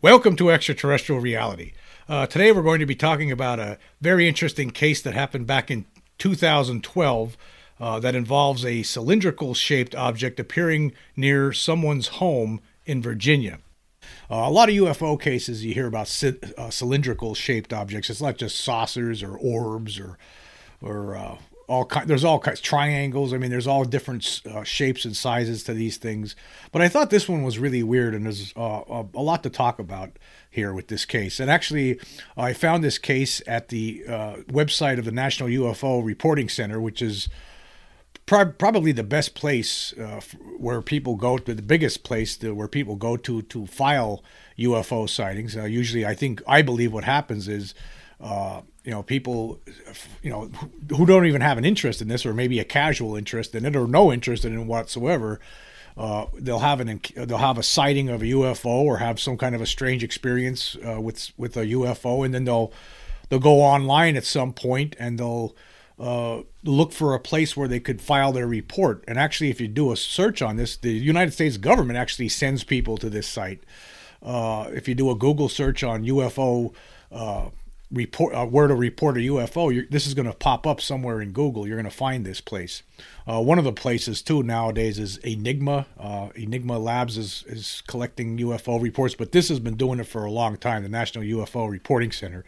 Welcome to Extraterrestrial Reality. Uh, today we're going to be talking about a very interesting case that happened back in 2012 uh, that involves a cylindrical shaped object appearing near someone's home in Virginia. Uh, a lot of UFO cases you hear about c- uh, cylindrical shaped objects. It's not just saucers or orbs or or uh, all kind, there's all kinds triangles. I mean, there's all different uh, shapes and sizes to these things. But I thought this one was really weird, and there's uh, a, a, lot to talk about here with this case. And actually, I found this case at the uh, website of the National UFO Reporting Center, which is probably the best place uh, where people go to the biggest place to, where people go to to file UFO sightings. Uh, usually, I think I believe what happens is uh, you know, people, you know, who don't even have an interest in this, or maybe a casual interest in it, or no interest in it whatsoever. Uh, they'll have an they'll have a sighting of a UFO or have some kind of a strange experience uh, with with a UFO, and then they'll they'll go online at some point and they'll uh, look for a place where they could file their report. And actually, if you do a search on this, the United States government actually sends people to this site. Uh, if you do a Google search on UFO uh, report uh, where to report a UFO, this is going to pop up somewhere in Google. You're going to find this place. Uh, one of the places too nowadays is Enigma. Uh, Enigma Labs is is collecting UFO reports, but this has been doing it for a long time. The National UFO Reporting Center.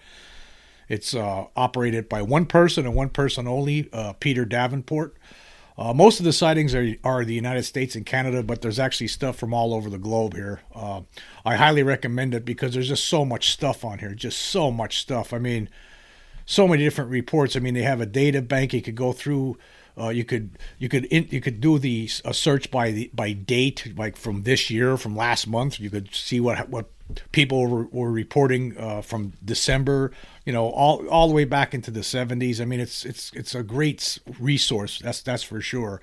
It's uh, operated by one person and one person only, uh, Peter Davenport. Uh, most of the sightings are, are the United States and Canada, but there's actually stuff from all over the globe here. Uh, I highly recommend it because there's just so much stuff on here, just so much stuff. I mean, so many different reports. I mean, they have a data bank you could go through. Uh, you could you could in, you could do the a search by the by date, like from this year, from last month. You could see what what people were, were reporting uh, from December, you know, all all the way back into the 70s. I mean, it's it's it's a great resource. That's that's for sure.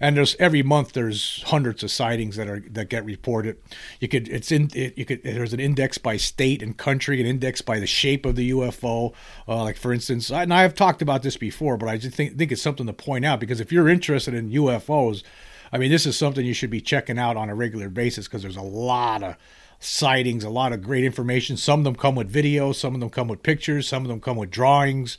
And there's every month there's hundreds of sightings that are that get reported. You could it's in it, you could there's an index by state and country, an index by the shape of the UFO. Uh, like for instance, and I have talked about this before, but I just think think it's something to point out because if you're interested in UFOs, I mean, this is something you should be checking out on a regular basis because there's a lot of sightings, a lot of great information. Some of them come with videos, some of them come with pictures, some of them come with drawings.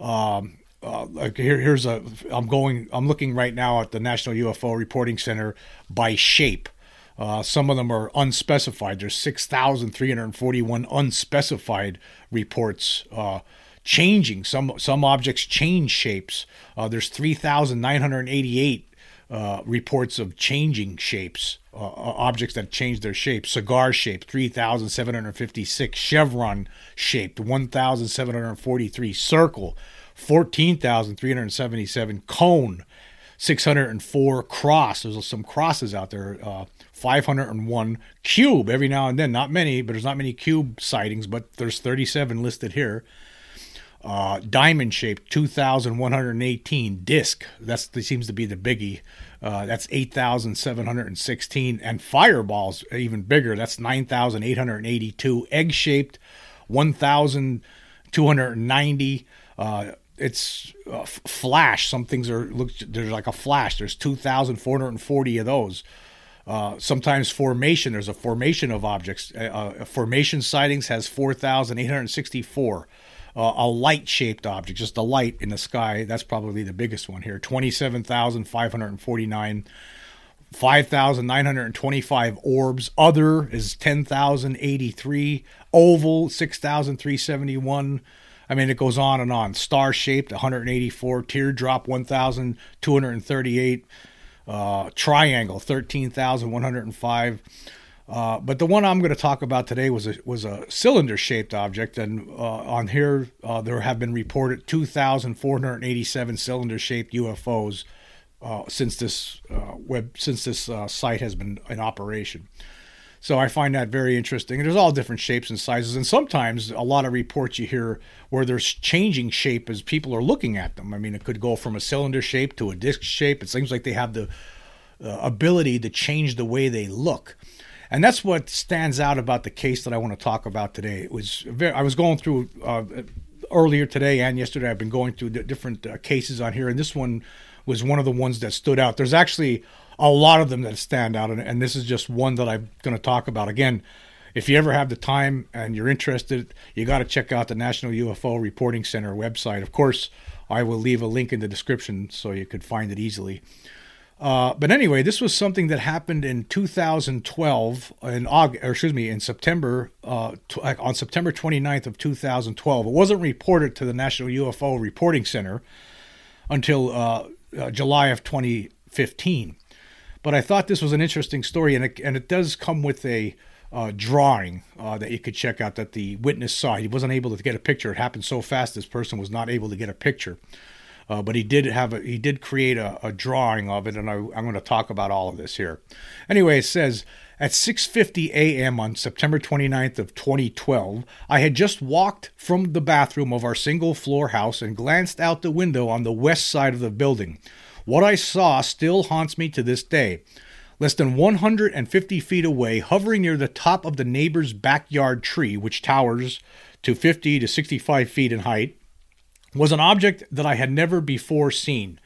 Um, uh, like here, here's a. I'm going. I'm looking right now at the National UFO Reporting Center by shape. Uh, some of them are unspecified. There's 6,341 unspecified reports uh, changing. Some some objects change shapes. Uh, there's 3,988 uh, reports of changing shapes, uh, uh, objects that change their shape. Cigar shape, 3,756. Chevron shaped, 1,743. Circle, 14,377. Cone, 604. Cross, there's some crosses out there. Uh, 501 cube every now and then not many but there's not many cube sightings but there's 37 listed here uh, diamond shaped 2118 disc. That seems to be the biggie. Uh, that's 8716 and fireballs even bigger. That's 9882 egg shaped 1290 uh, it's uh, flash. Some things are look there's like a flash. There's 2440 of those. Uh, sometimes formation there's a formation of objects. Uh, uh formation sightings has 4864 uh, a light shaped object, just a light in the sky. That's probably the biggest one here 27,549. 5,925 orbs. Other is 10,083. Oval, 6,371. I mean, it goes on and on. Star shaped, 184. Teardrop, 1,238. Uh, triangle, 13,105. Uh, but the one I'm going to talk about today was a was a cylinder shaped object, and uh, on here uh, there have been reported 2,487 cylinder shaped UFOs uh, since this uh, web since this site has been in operation. So I find that very interesting. And there's all different shapes and sizes, and sometimes a lot of reports you hear where there's changing shape as people are looking at them. I mean, it could go from a cylinder shape to a disc shape. It seems like they have the ability to change the way they look. And that's what stands out about the case that I want to talk about today. It was very, I was going through uh, earlier today and yesterday. I've been going through different uh, cases on here, and this one was one of the ones that stood out. There's actually a lot of them that stand out, and, and this is just one that I'm going to talk about. Again, if you ever have the time and you're interested, you got to check out the National UFO Reporting Center website. Of course, I will leave a link in the description so you could find it easily. Uh, but anyway, this was something that happened in 2012 in August, or excuse me, in September, uh, t- on September 29th of 2012. It wasn't reported to the National UFO Reporting Center until uh, uh July of 2015. But I thought this was an interesting story, and it, and it does come with a uh, drawing uh, that you could check out that the witness saw. He wasn't able to get a picture. It happened so fast, this person was not able to get a picture. Uh, but he did have a, he did create a, a drawing of it, and I, am going to talk about all of this here. Anyway, it says at 6:50 a.m. on September 29th of 2012, I had just walked from the bathroom of our single floor house and glanced out the window on the west side of the building. What I saw still haunts me to this day. Less than 150 feet away, hovering near the top of the neighbor's backyard tree, which towers to 50 to 65 feet in height, was an object that I had never before seen.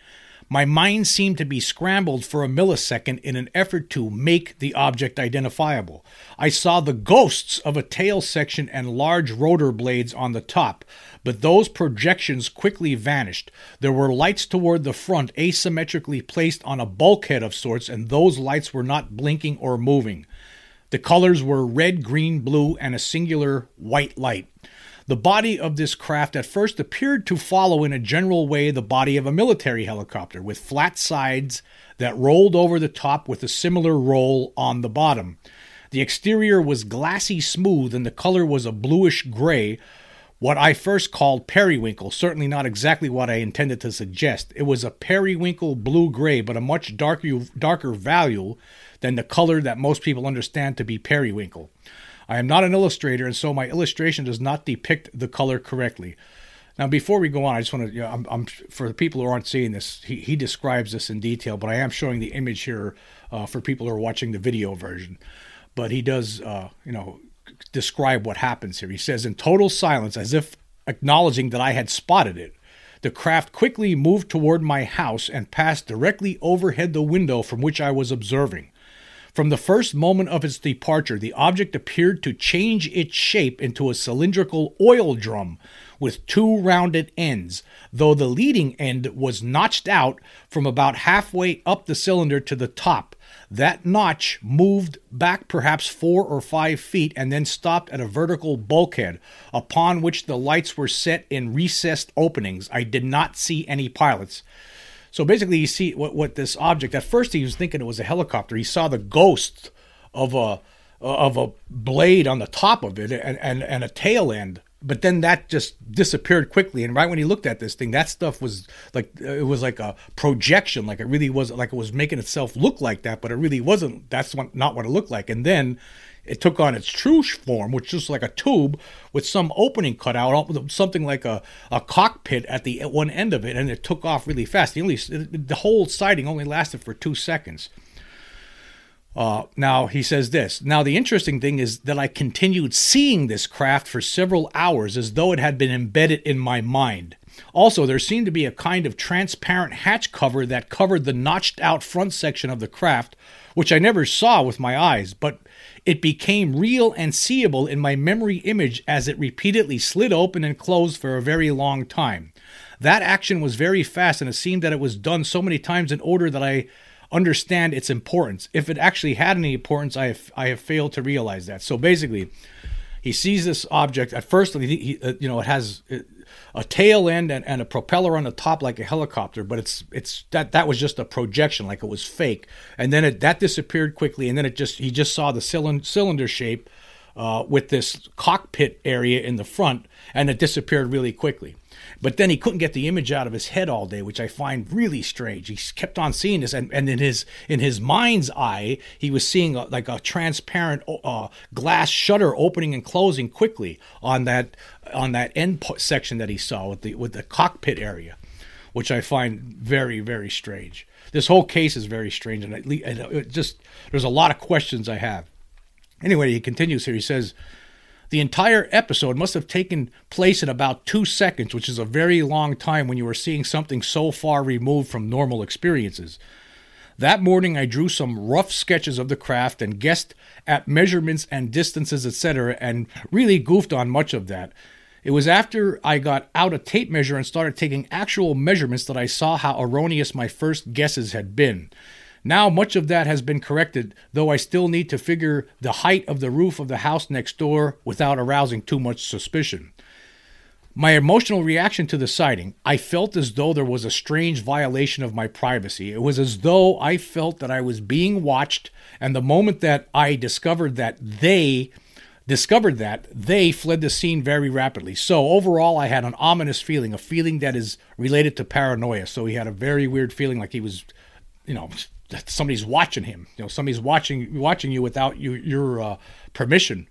My mind seemed to be scrambled for a millisecond in an effort to make the object identifiable. I saw the ghosts of a tail section and large rotor blades on the top, but those projections quickly vanished. There were lights toward the front, asymmetrically placed on a bulkhead of sorts, and those lights were not blinking or moving. The colors were red, green, blue, and a singular white light. The body of this craft at first appeared to follow in a general way the body of a military helicopter, with flat sides that rolled over the top with a similar roll on the bottom. The exterior was glassy smooth and the color was a bluish gray, what I first called periwinkle, certainly not exactly what I intended to suggest. It was a periwinkle blue gray, but a much darker, darker value than the color that most people understand to be periwinkle. I am not an illustrator, and so my illustration does not depict the color correctly. Now, before we go on, I just want to, you know, I'm, I'm, for the people who aren't seeing this, he, he describes this in detail, but I am showing the image here uh, for people who are watching the video version. But he does, uh, you know, describe what happens here. He says, in total silence, as if acknowledging that I had spotted it, the craft quickly moved toward my house and passed directly overhead the window from which I was observing. From the first moment of its departure, the object appeared to change its shape into a cylindrical oil drum with two rounded ends, though the leading end was notched out from about halfway up the cylinder to the top. That notch moved back perhaps four or five feet and then stopped at a vertical bulkhead, upon which the lights were set in recessed openings. I did not see any pilots. So basically, you see what, what this object. At first, he was thinking it was a helicopter. He saw the ghost of a of a blade on the top of it and, and, and a tail end. But then that just disappeared quickly. And right when he looked at this thing, that stuff was like it was like a projection. Like it really was like it was making itself look like that, but it really wasn't. That's what, not what it looked like. And then it took on its true form, which is like a tube with some opening cut out, something like a, a cockpit at the at one end of it, and it took off really fast. The, only, the whole sighting only lasted for two seconds. Uh, now he says this. Now the interesting thing is that I continued seeing this craft for several hours as though it had been embedded in my mind. Also, there seemed to be a kind of transparent hatch cover that covered the notched out front section of the craft, which I never saw with my eyes, but it became real and seeable in my memory image as it repeatedly slid open and closed for a very long time. That action was very fast, and it seemed that it was done so many times in order that I understand its importance. If it actually had any importance, I have, I have failed to realize that. So basically, he sees this object at first. He, he uh, you know, it has a tail end and, and a propeller on the top like a helicopter, but it's it's that that was just a projection, like it was fake. And then it that disappeared quickly, and then it just he just saw the cylinder cylinder shape uh, with this cockpit area in the front, and it disappeared really quickly. But then he couldn't get the image out of his head all day, which I find really strange. He kept on seeing this, and, and in his in his mind's eye, he was seeing a, like a transparent uh, glass shutter opening and closing quickly on that on that end section that he saw with the with the cockpit area, which I find very very strange. This whole case is very strange, and it just there's a lot of questions I have. Anyway, he continues here. He says. The entire episode must have taken place in about two seconds, which is a very long time when you are seeing something so far removed from normal experiences. That morning, I drew some rough sketches of the craft and guessed at measurements and distances, etc., and really goofed on much of that. It was after I got out a tape measure and started taking actual measurements that I saw how erroneous my first guesses had been. Now, much of that has been corrected, though I still need to figure the height of the roof of the house next door without arousing too much suspicion. My emotional reaction to the sighting, I felt as though there was a strange violation of my privacy. It was as though I felt that I was being watched, and the moment that I discovered that they discovered that, they fled the scene very rapidly. So, overall, I had an ominous feeling, a feeling that is related to paranoia. So, he had a very weird feeling like he was, you know, somebody's watching him. You know, somebody's watching watching you without you, your uh, permission.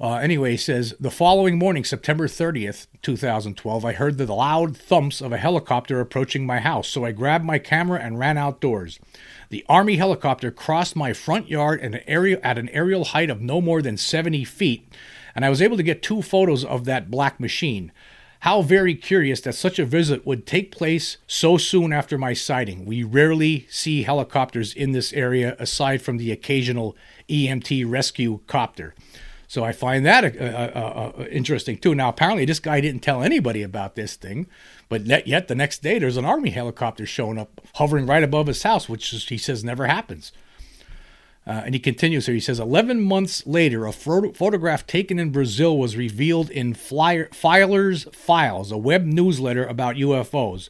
Uh, anyway, he says the following morning, September 30th, 2012, I heard the loud thumps of a helicopter approaching my house, so I grabbed my camera and ran outdoors. The Army helicopter crossed my front yard at an, area, at an aerial height of no more than 70 feet, and I was able to get two photos of that black machine. How very curious that such a visit would take place so soon after my sighting. We rarely see helicopters in this area aside from the occasional EMT rescue copter. So I find that uh, uh, uh, interesting too. Now, apparently, this guy didn't tell anybody about this thing, but yet the next day there's an army helicopter showing up, hovering right above his house, which he says never happens. Uh, and he continues here. He says, 11 months later, a photo- photograph taken in Brazil was revealed in Flyer- Filer's Files, a web newsletter about UFOs.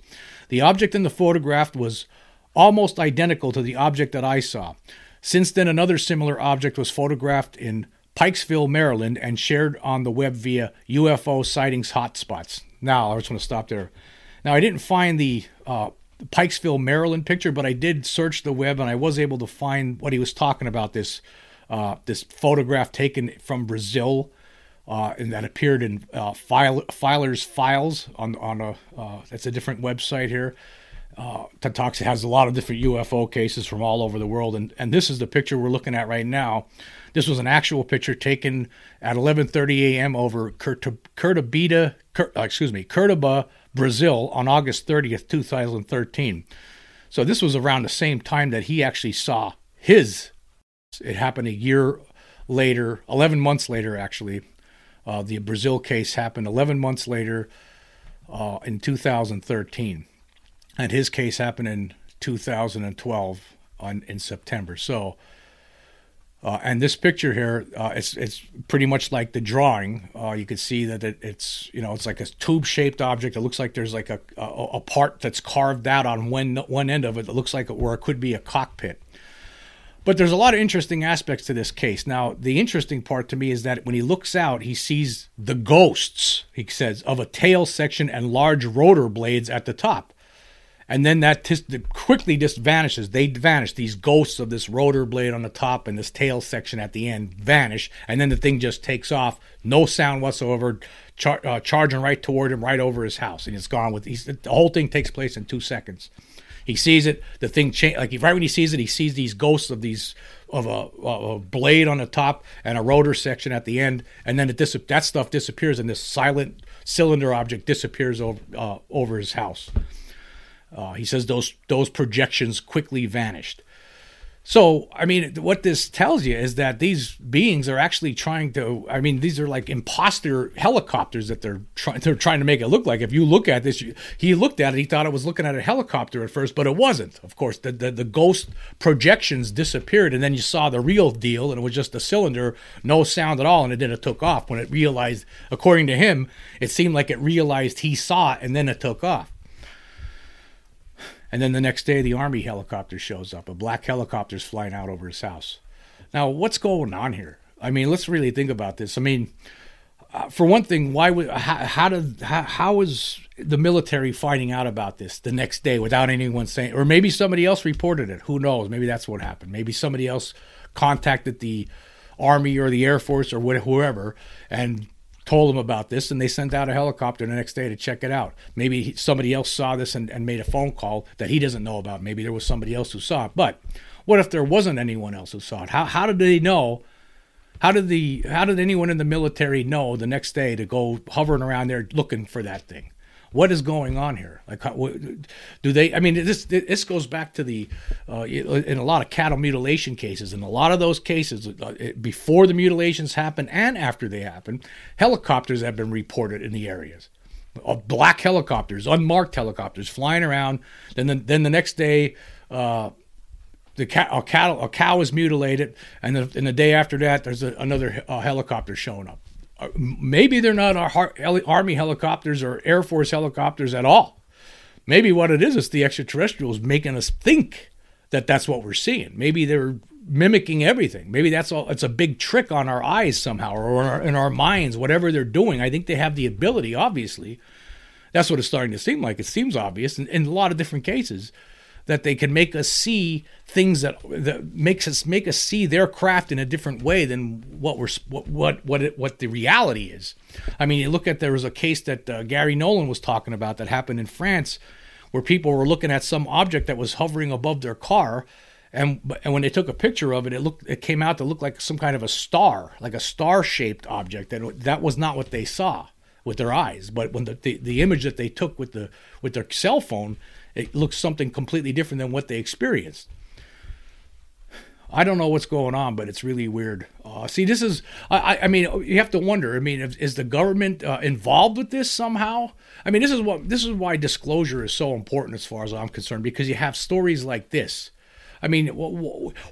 The object in the photograph was almost identical to the object that I saw. Since then, another similar object was photographed in Pikesville, Maryland, and shared on the web via UFO sightings hotspots. Now, I just want to stop there. Now, I didn't find the uh, Pikesville, Maryland picture, but I did search the web and I was able to find what he was talking about. This uh, this photograph taken from Brazil, uh, and that appeared in uh, file, Filer's Files on on a uh, that's a different website here. Uh, has a lot of different UFO cases from all over the world, and and this is the picture we're looking at right now. This was an actual picture taken at 11:30 a.m. over Curitiba, Cur, uh, excuse me, Curitiba, Brazil on August 30th, 2013. So this was around the same time that he actually saw his. It happened a year later, 11 months later, actually. Uh, the Brazil case happened 11 months later uh, in 2013. And his case happened in 2012 on, in September. So uh, and this picture here, uh, it's it's pretty much like the drawing. Uh, you can see that it, it's you know it's like a tube-shaped object. It looks like there's like a, a, a part that's carved out on one one end of it. That looks like where it could be a cockpit. But there's a lot of interesting aspects to this case. Now, the interesting part to me is that when he looks out, he sees the ghosts. He says of a tail section and large rotor blades at the top and then that quickly just vanishes. They vanish. These ghosts of this rotor blade on the top and this tail section at the end vanish, and then the thing just takes off, no sound whatsoever, char- uh, charging right toward him, right over his house, and it's gone. With the whole thing takes place in two seconds. He sees it. The thing change like right when he sees it, he sees these ghosts of these of a, a, blade on the top and a rotor section at the end, and then it dis- that stuff disappears, and this silent cylinder object disappears over uh, over his house. Uh, he says those those projections quickly vanished. So, I mean, what this tells you is that these beings are actually trying to. I mean, these are like imposter helicopters that they're trying. They're trying to make it look like. If you look at this, he looked at it. He thought it was looking at a helicopter at first, but it wasn't. Of course, the the, the ghost projections disappeared, and then you saw the real deal, and it was just a cylinder, no sound at all, and it then it took off when it realized. According to him, it seemed like it realized he saw it, and then it took off. And then the next day, the Army helicopter shows up. A black helicopter's flying out over his house. Now, what's going on here? I mean, let's really think about this. I mean, uh, for one thing, why would how, how did how, how was the military finding out about this the next day without anyone saying, or maybe somebody else reported it? Who knows? Maybe that's what happened. Maybe somebody else contacted the army or the air force or whoever and told them about this, and they sent out a helicopter the next day to check it out. Maybe somebody else saw this and, and made a phone call that he doesn't know about. Maybe there was somebody else who saw it. But what if there wasn't anyone else who saw it? How how did they know? How did the how did anyone in the military know the next day to go hovering around there looking for that thing? What is going on here? Like, do they? I mean, this this goes back to the uh, in a lot of cattle mutilation cases. In a lot of those cases, uh, before the mutilations happen and after they happen, helicopters have been reported in the areas. Uh, black helicopters, unmarked helicopters, flying around. Then the, then the next day, uh, the cat, a, cattle, a cow is mutilated, and the, and the day after that, there's a, another helicopter showing up. Uh, maybe they're not army helicopters or air force helicopters at all. Maybe what it is is the extraterrestrials making us think that that's what we're seeing. Maybe they're mimicking everything. Maybe that's all. It's a big trick on our eyes somehow, or in our, in our minds. Whatever they're doing, I think they have the ability. Obviously, that's what it's starting to seem like. It seems obvious in, in a lot of different cases that they can make us see things that that makes us make us see their craft in a different way than what we're what what what, it, what the reality is. I mean, you look at there was a case that uh, Garry Nolan was talking about that happened in France, where people were looking at some object that was hovering above their car. And, and when they took a picture of it, it looked it came out to look like some kind of a star, like a star-shaped object. That that was not what they saw with their eyes. But when the, the, the image that they took with the with their cell phone, it looks something completely different than what they experienced. I don't know what's going on, but it's really weird. Uh, see, this is, I, I mean, you have to wonder. I mean, is, the government uh, involved with this somehow? I mean, this is what this is why disclosure is so important as far as I'm concerned, because you have stories like this I mean,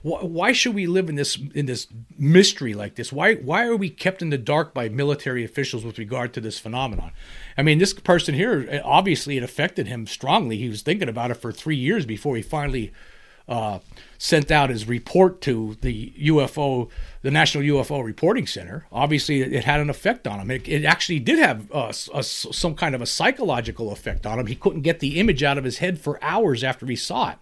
why should we live in this in this mystery like this? Why why are we kept in the dark by military officials with regard to this phenomenon? I mean, this person here obviously it affected him strongly. He was thinking about it for three years before he finally uh, sent out his report to the UFO, the National UFO Reporting Center. Obviously, it had an effect on him. It, it actually did have uh, a, some kind of a psychological effect on him. He couldn't get the image out of his head for hours after he saw it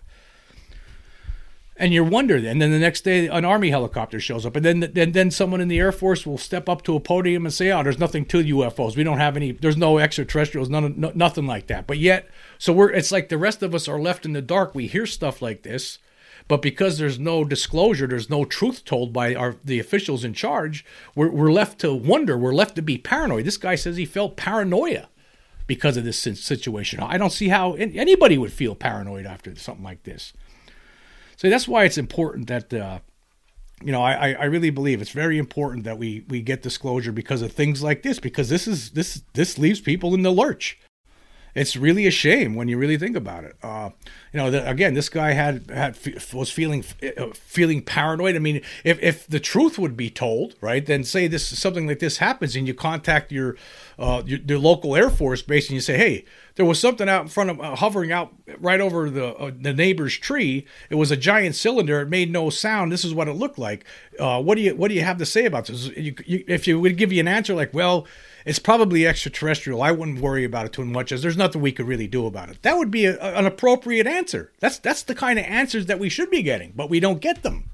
and you wonder and then the next day an army helicopter shows up and then then then someone in the air force will step up to a podium and say oh there's nothing to ufos we don't have any there's no extraterrestrials none no, nothing like that. But yet so we're it's like the rest of us are left in the dark. We hear stuff like this but because there's no disclosure there's no truth told by our the officials in charge we're, we're left to wonder we're left to be paranoid. This guy says he felt paranoia because of this situation. I don't see how anybody would feel paranoid after something like this so that's why it's important that uh, you know I, I really believe it's very important that we we get disclosure because of things like this because this is this this leaves people in the lurch it's really a shame when you really think about it. Uh, you know, the, again, this guy had had was feeling uh, feeling paranoid. I mean, if if the truth would be told, right, then say this something like this happens, and you contact your uh, your, your local air force base, and you say, hey, there was something out in front of uh, hovering out right over the uh, the neighbor's tree. It was a giant cylinder. It made no sound. This is what it looked like. Uh, what do you what do you have to say about this? You, you, if you would give you an answer like, well it's probably extraterrestrial. I wouldn't worry about it too much, as there's nothing we could really do about it. That would be a, an appropriate answer. That's that's the kind of answers that we should be getting, but we don't get them.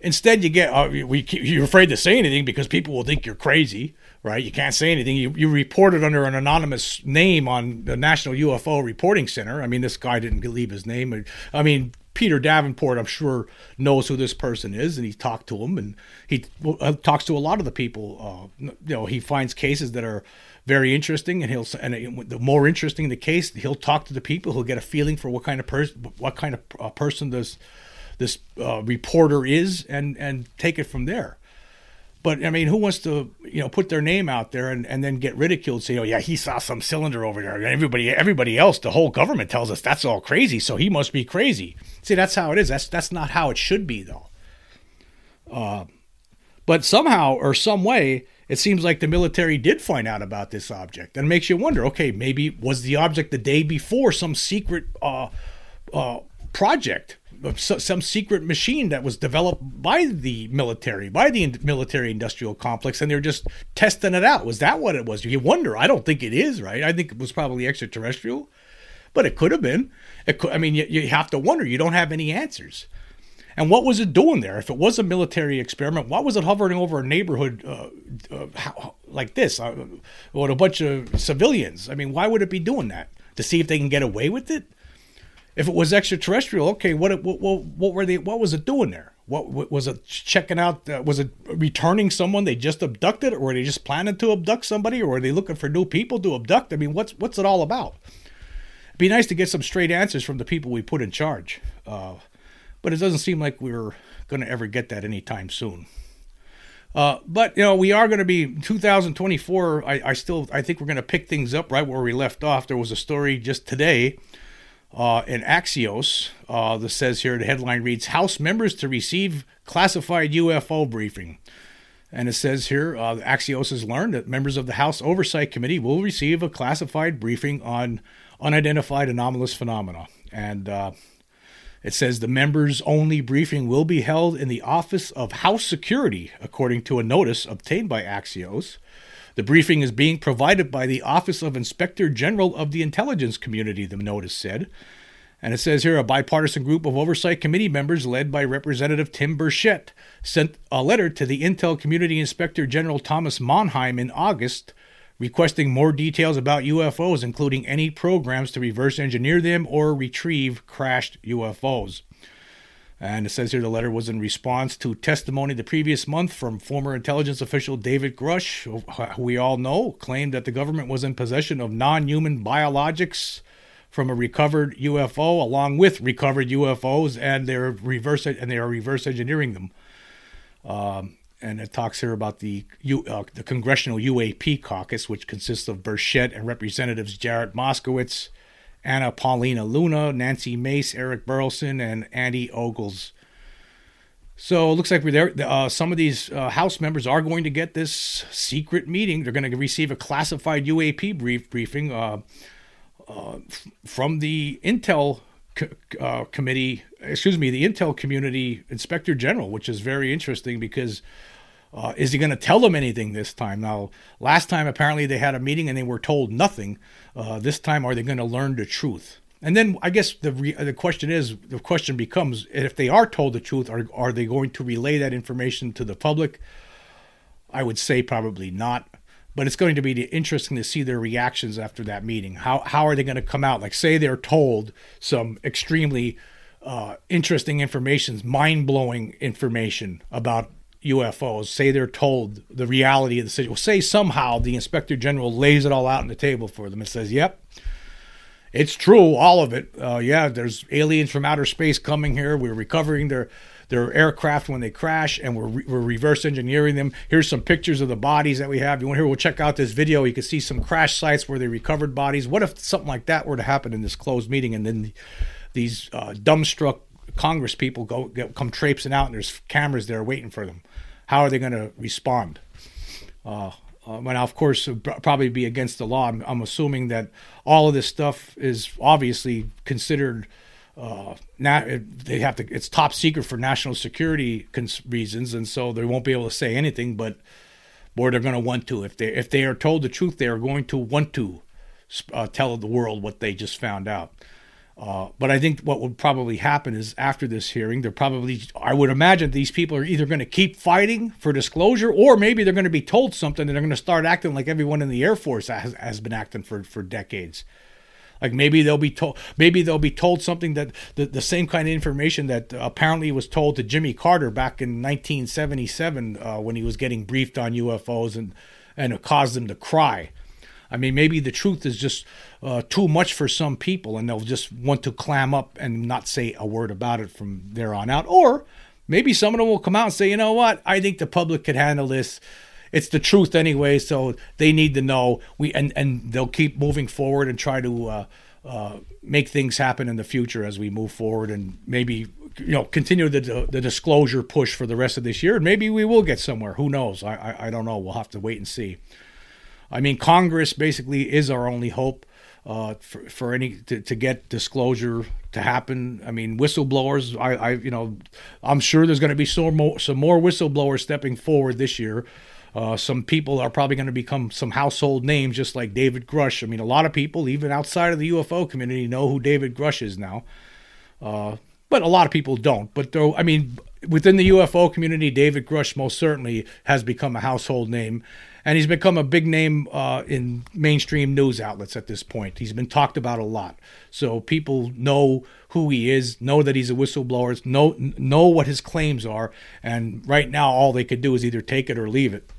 Instead, you get uh, we you're afraid to say anything because people will think you're crazy, right? You can't say anything. You you report it under an anonymous name on the National UFO Reporting Center. I mean, this guy didn't leave his name. I mean, Peter Davenport, I'm sure, knows who this person is, and he talked to him, and he uh, talks to a lot of the people. Uh, you know, he finds cases that are very interesting, and he'll and uh, the more interesting the case, he'll talk to the people. He'll get a feeling for what kind of person, what kind of uh, person this this uh, reporter is, and and take it from there. But I mean, who wants to you know put their name out there and, and then get ridiculed? Say, oh yeah, he saw some cylinder over there. And everybody everybody else, the whole government tells us that's all crazy, so he must be crazy. See, that's how it is. That's that's not how it should be though. Uh, but somehow or some way, it seems like the military did find out about this object, and makes you wonder. Okay, maybe was the object the day before some secret uh, uh, project some secret machine that was developed by the military, by the military industrial complex, and they're just testing it out. Was that what it was? You wonder. I don't think it is, right? I think it was probably extraterrestrial, but it could have been. Could, I mean, you, you have to wonder. You don't have any answers. And what was it doing there? If it was a military experiment, why was it hovering over a neighborhood uh, uh, how, like this uh, with a bunch of civilians? I mean, why would it be doing that? To see if they can get away with it? If it was extraterrestrial, okay, what what what, were they? What was it doing there? What, what was it checking out? Uh, was it returning someone they just abducted, or were they just planning to abduct somebody, or were they looking for new people to abduct? I mean, what's what's it all about? It'd be nice to get some straight answers from the people we put in charge. Uh, but it doesn't seem like we're going to ever get that anytime soon. Uh, but you know, we are going to be 2024. I, I still I think we're going to pick things up right where we left off. There was a story just today uh, in Axios uh, that says here the headline reads House members to receive classified UFO briefing. And it says here uh, Axios has learned that members of the House Oversight Committee will receive a classified briefing on unidentified anomalous phenomena. And uh, it says the members only briefing will be held in the Office of House Security, according to a notice obtained by Axios. The briefing is being provided by the Office of Inspector General of the Intelligence Community, the notice said. And it says here a bipartisan group of oversight committee members led by Representative Tim Burchett sent a letter to the Intel Community Inspector General Thomas Monheim in August requesting more details about UFOs, including any programs to reverse engineer them or retrieve crashed UFOs. And it says here the letter was in response to testimony the previous month from former intelligence official David Grusch, who we all know claimed that the government was in possession of non human biologics from a recovered UFO, along with recovered UFOs, and they're reverse and they are reverse engineering them. Um, and it talks here about the uh, the Congressional UAP Caucus, which consists of Burchett and Representatives Jared Moskowitz, Anna Paulina Luna, Nancy Mace, Eric Burlison, and Andy Ogles. So it looks like we're there. Uh, some of these uh, House members are going to get this secret meeting. They're going to receive a classified UAP brief briefing uh, uh, from the Intel uh, committee, excuse me, the Intel Community Inspector General, which is very interesting because uh, is he going to tell them anything this time? Now, last time apparently they had a meeting and they were told nothing. Uh, this time, are they going to learn the truth? And then I guess the re- the question is the question becomes if they are told the truth, are are they going to relay that information to the public? I would say probably not. But it's going to be interesting to see their reactions after that meeting. How how are they going to come out? Like say they're told some extremely uh, interesting information, mind blowing information about UFOs, say they're told the reality of the situation, well, say somehow the inspector general lays it all out on the table for them and says, yep, it's true, all of it. Uh, yeah, there's aliens from outer space coming here. We're recovering their their aircraft when they crash, and we're, re- we're reverse engineering them. Here's some pictures of the bodies that we have. You want to hear? We'll check out this video. You can see some crash sites where they recovered bodies. What if something like that were to happen in this closed meeting, and then the, these uh, dumbstruck Congress people go get, come traipsing out, and there's cameras there waiting for them? How are they going to respond? Uh, uh, now, of course, probably be against the law. I'm, I'm, assuming that all of this stuff is obviously considered. Uh, they have to. It's top secret for national security cons- reasons, and so they won't be able to say anything. But boy, they're going to want to. If they if they are told the truth, they are going to want to uh, tell the world what they just found out. Uh, but I think what would probably happen is after this hearing, they're probably, I would imagine these people are either going to keep fighting for disclosure or maybe they're going to be told something and they're going to start acting like everyone in the Air Force has, has been acting for, for decades. Like maybe they'll be told, maybe they'll be told something that the, the same kind of information that apparently was told to Jimmy Carter back in 1977 uh, when he was getting briefed on UFOs and, and it caused him to cry. I mean, maybe the truth is just uh, too much for some people and they'll just want to clam up and not say a word about it from there on out. Or maybe some of them will come out and say, you know what, I think the public could handle this. It's the truth anyway, so they need to know. We and and they'll keep moving forward and try to uh, uh, make things happen in the future as we move forward, and maybe you know continue the the disclosure push for the rest of this year. And maybe we will get somewhere. Who knows? I I, I don't know. We'll have to wait and see. I mean, Congress basically is our only hope. Uh, for, for any to, to get disclosure to happen. I mean, whistleblowers. I, I you know, I'm sure there's going to be some more, some more whistleblowers stepping forward this year. Uh, some people are probably going to become some household names, just like David Grusch. I mean, a lot of people, even outside of the UFO community, know who David Grusch is now. Uh, but a lot of people don't. But though, I mean, within the UFO community, David Grusch most certainly has become a household name, and he's become a big name uh, in mainstream news outlets at this point. He's been talked about a lot, so people know who he is, know that he's a whistleblower, know know what his claims are, and right now all they could do is either take it or leave it.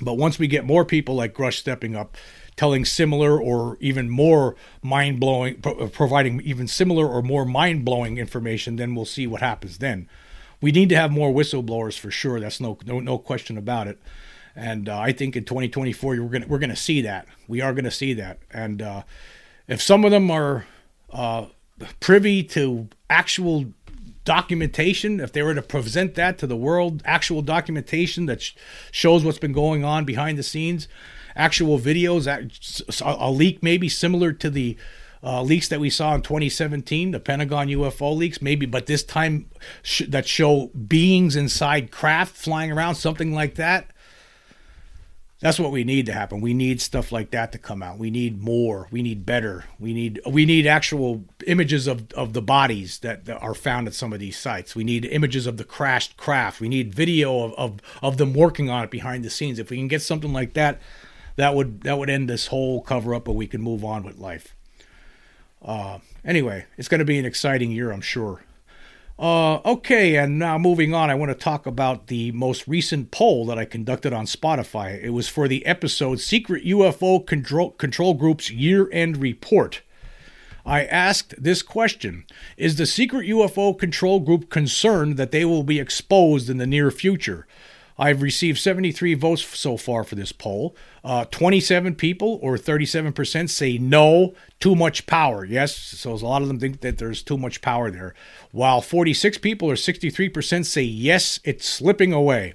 But once we get more people like Grusch stepping up, telling similar or even more mind blowing, providing even similar or more mind blowing information, then we'll see what happens then. We need to have more whistleblowers for sure. That's no no, no question about it. And uh, I think in 2024 we're gonna we're gonna see that. We are gonna see that. And uh, if some of them are uh, privy to actual documentation, if they were to present that to the world, actual documentation that sh- shows what's been going on behind the scenes, actual videos, a leak maybe similar to the uh, leaks that we saw in 2017, the Pentagon UFO leaks, maybe, but this time sh- that show beings inside craft flying around, something like that. That's what we need to happen. We need stuff like that to come out. We need more. We need better. We need we need actual images of, of the bodies that, that are found at some of these sites. We need images of the crashed craft. We need video of, of, of them working on it behind the scenes. If we can get something like that, that would that would end this whole cover up, and we can move on with life. Uh, anyway, it's going to be an exciting year, I'm sure. Uh, okay, and now moving on, I want to talk about the most recent poll that I conducted on Spotify. It was for the episode Secret UFO Control, Control Group's Year End Report. I asked this question Is the Secret UFO Control Group concerned that they will be exposed in the near future? I've received 73 votes so far for this poll. Uh, 27 people, or 37%, say no, too much power. Yes, so a lot of them think that there's too much power there. While 46 people, or 63%, say yes, it's slipping away.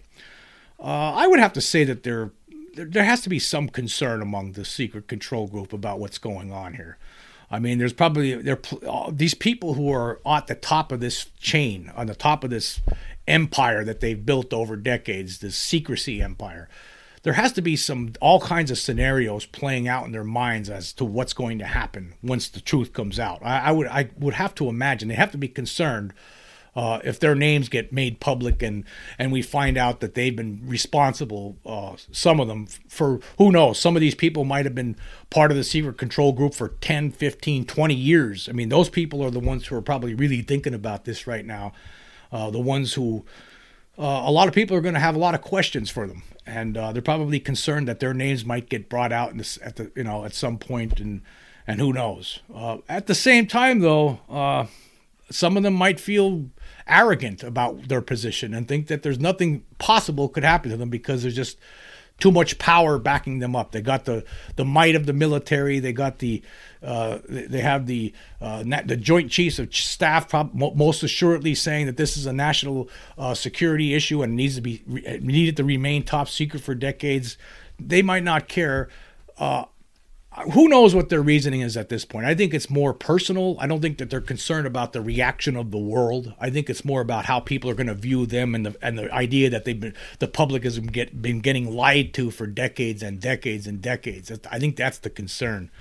Uh, I would have to say that there, there has to be some concern among the secret control group about what's going on here. I mean, there's probably there uh, these people who are at the top of this chain, on the top of this empire that they've built over decades, this secrecy empire. There has to be some all kinds of scenarios playing out in their minds as to what's going to happen once the truth comes out. I, I would I would have to imagine they have to be concerned uh, if their names get made public and and we find out that they've been responsible, uh, some of them for who knows, some of these people might have been part of the secret control group for 10, 15, 20 years. I mean, those people are the ones who are probably really thinking about this right now uh, the ones who uh, a lot of people are going to have a lot of questions for them, and uh, they're probably concerned that their names might get brought out this, at the you know at some point, and and who knows. Uh, at the same time, though, uh, some of them might feel arrogant about their position and think that there's nothing possible could happen to them because there's just too much power backing them up. They got the the might of the military. They got the uh, they have the uh, the Joint Chiefs of Staff most assuredly saying that this is a national uh, security issue and needs to be needed to remain top secret for decades. They might not care. Who knows what their reasoning is at this point? I think it's more personal. I don't think that they're concerned about the reaction of the world. I think it's more about how people are going to view them and the and the idea that they've been the public has been, get, been getting lied to for decades and decades and decades. I think that's the concern.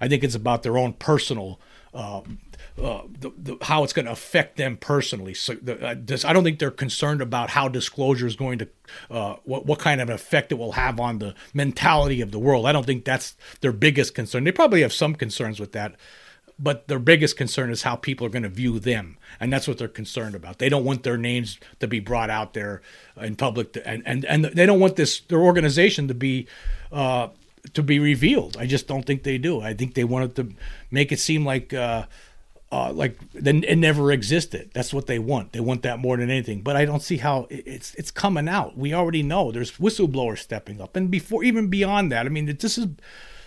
I think it's about their own personal uh, uh, the, the, how it's going to affect them personally. So the, uh, this, I don't think they're concerned about how disclosure is going to, uh, what what kind of effect it will have on the mentality of the world. I don't think that's their biggest concern. They probably have some concerns with that, but their biggest concern is how people are going to view them, and that's what they're concerned about. They don't want their names to be brought out there in public, to, and and and they don't want this their organization to be. Uh, to be revealed. I just don't think they do. I think they wanted to make it seem like uh, like then it never existed. That's what they want. They want that more than anything. But I don't see how it's it's coming out. We already know there's whistleblowers stepping up, and before even beyond that, I mean, this is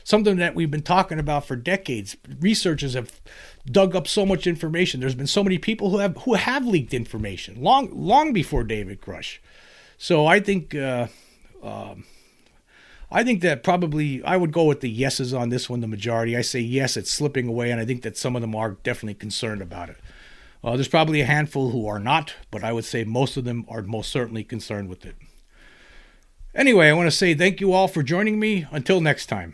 something that we've been talking about for decades. Researchers have dug up so much information. There's been so many people who have who have leaked information long long before David Grusch. So I think. Uh, um, I think that probably I would go with the yeses on this one, the majority. I say yes, it's slipping away, and I think that some of them are definitely concerned about it. Uh, there's probably a handful who are not, but I would say most of them are most certainly concerned with it. Anyway, I want to say thank you all for joining me. Until next time.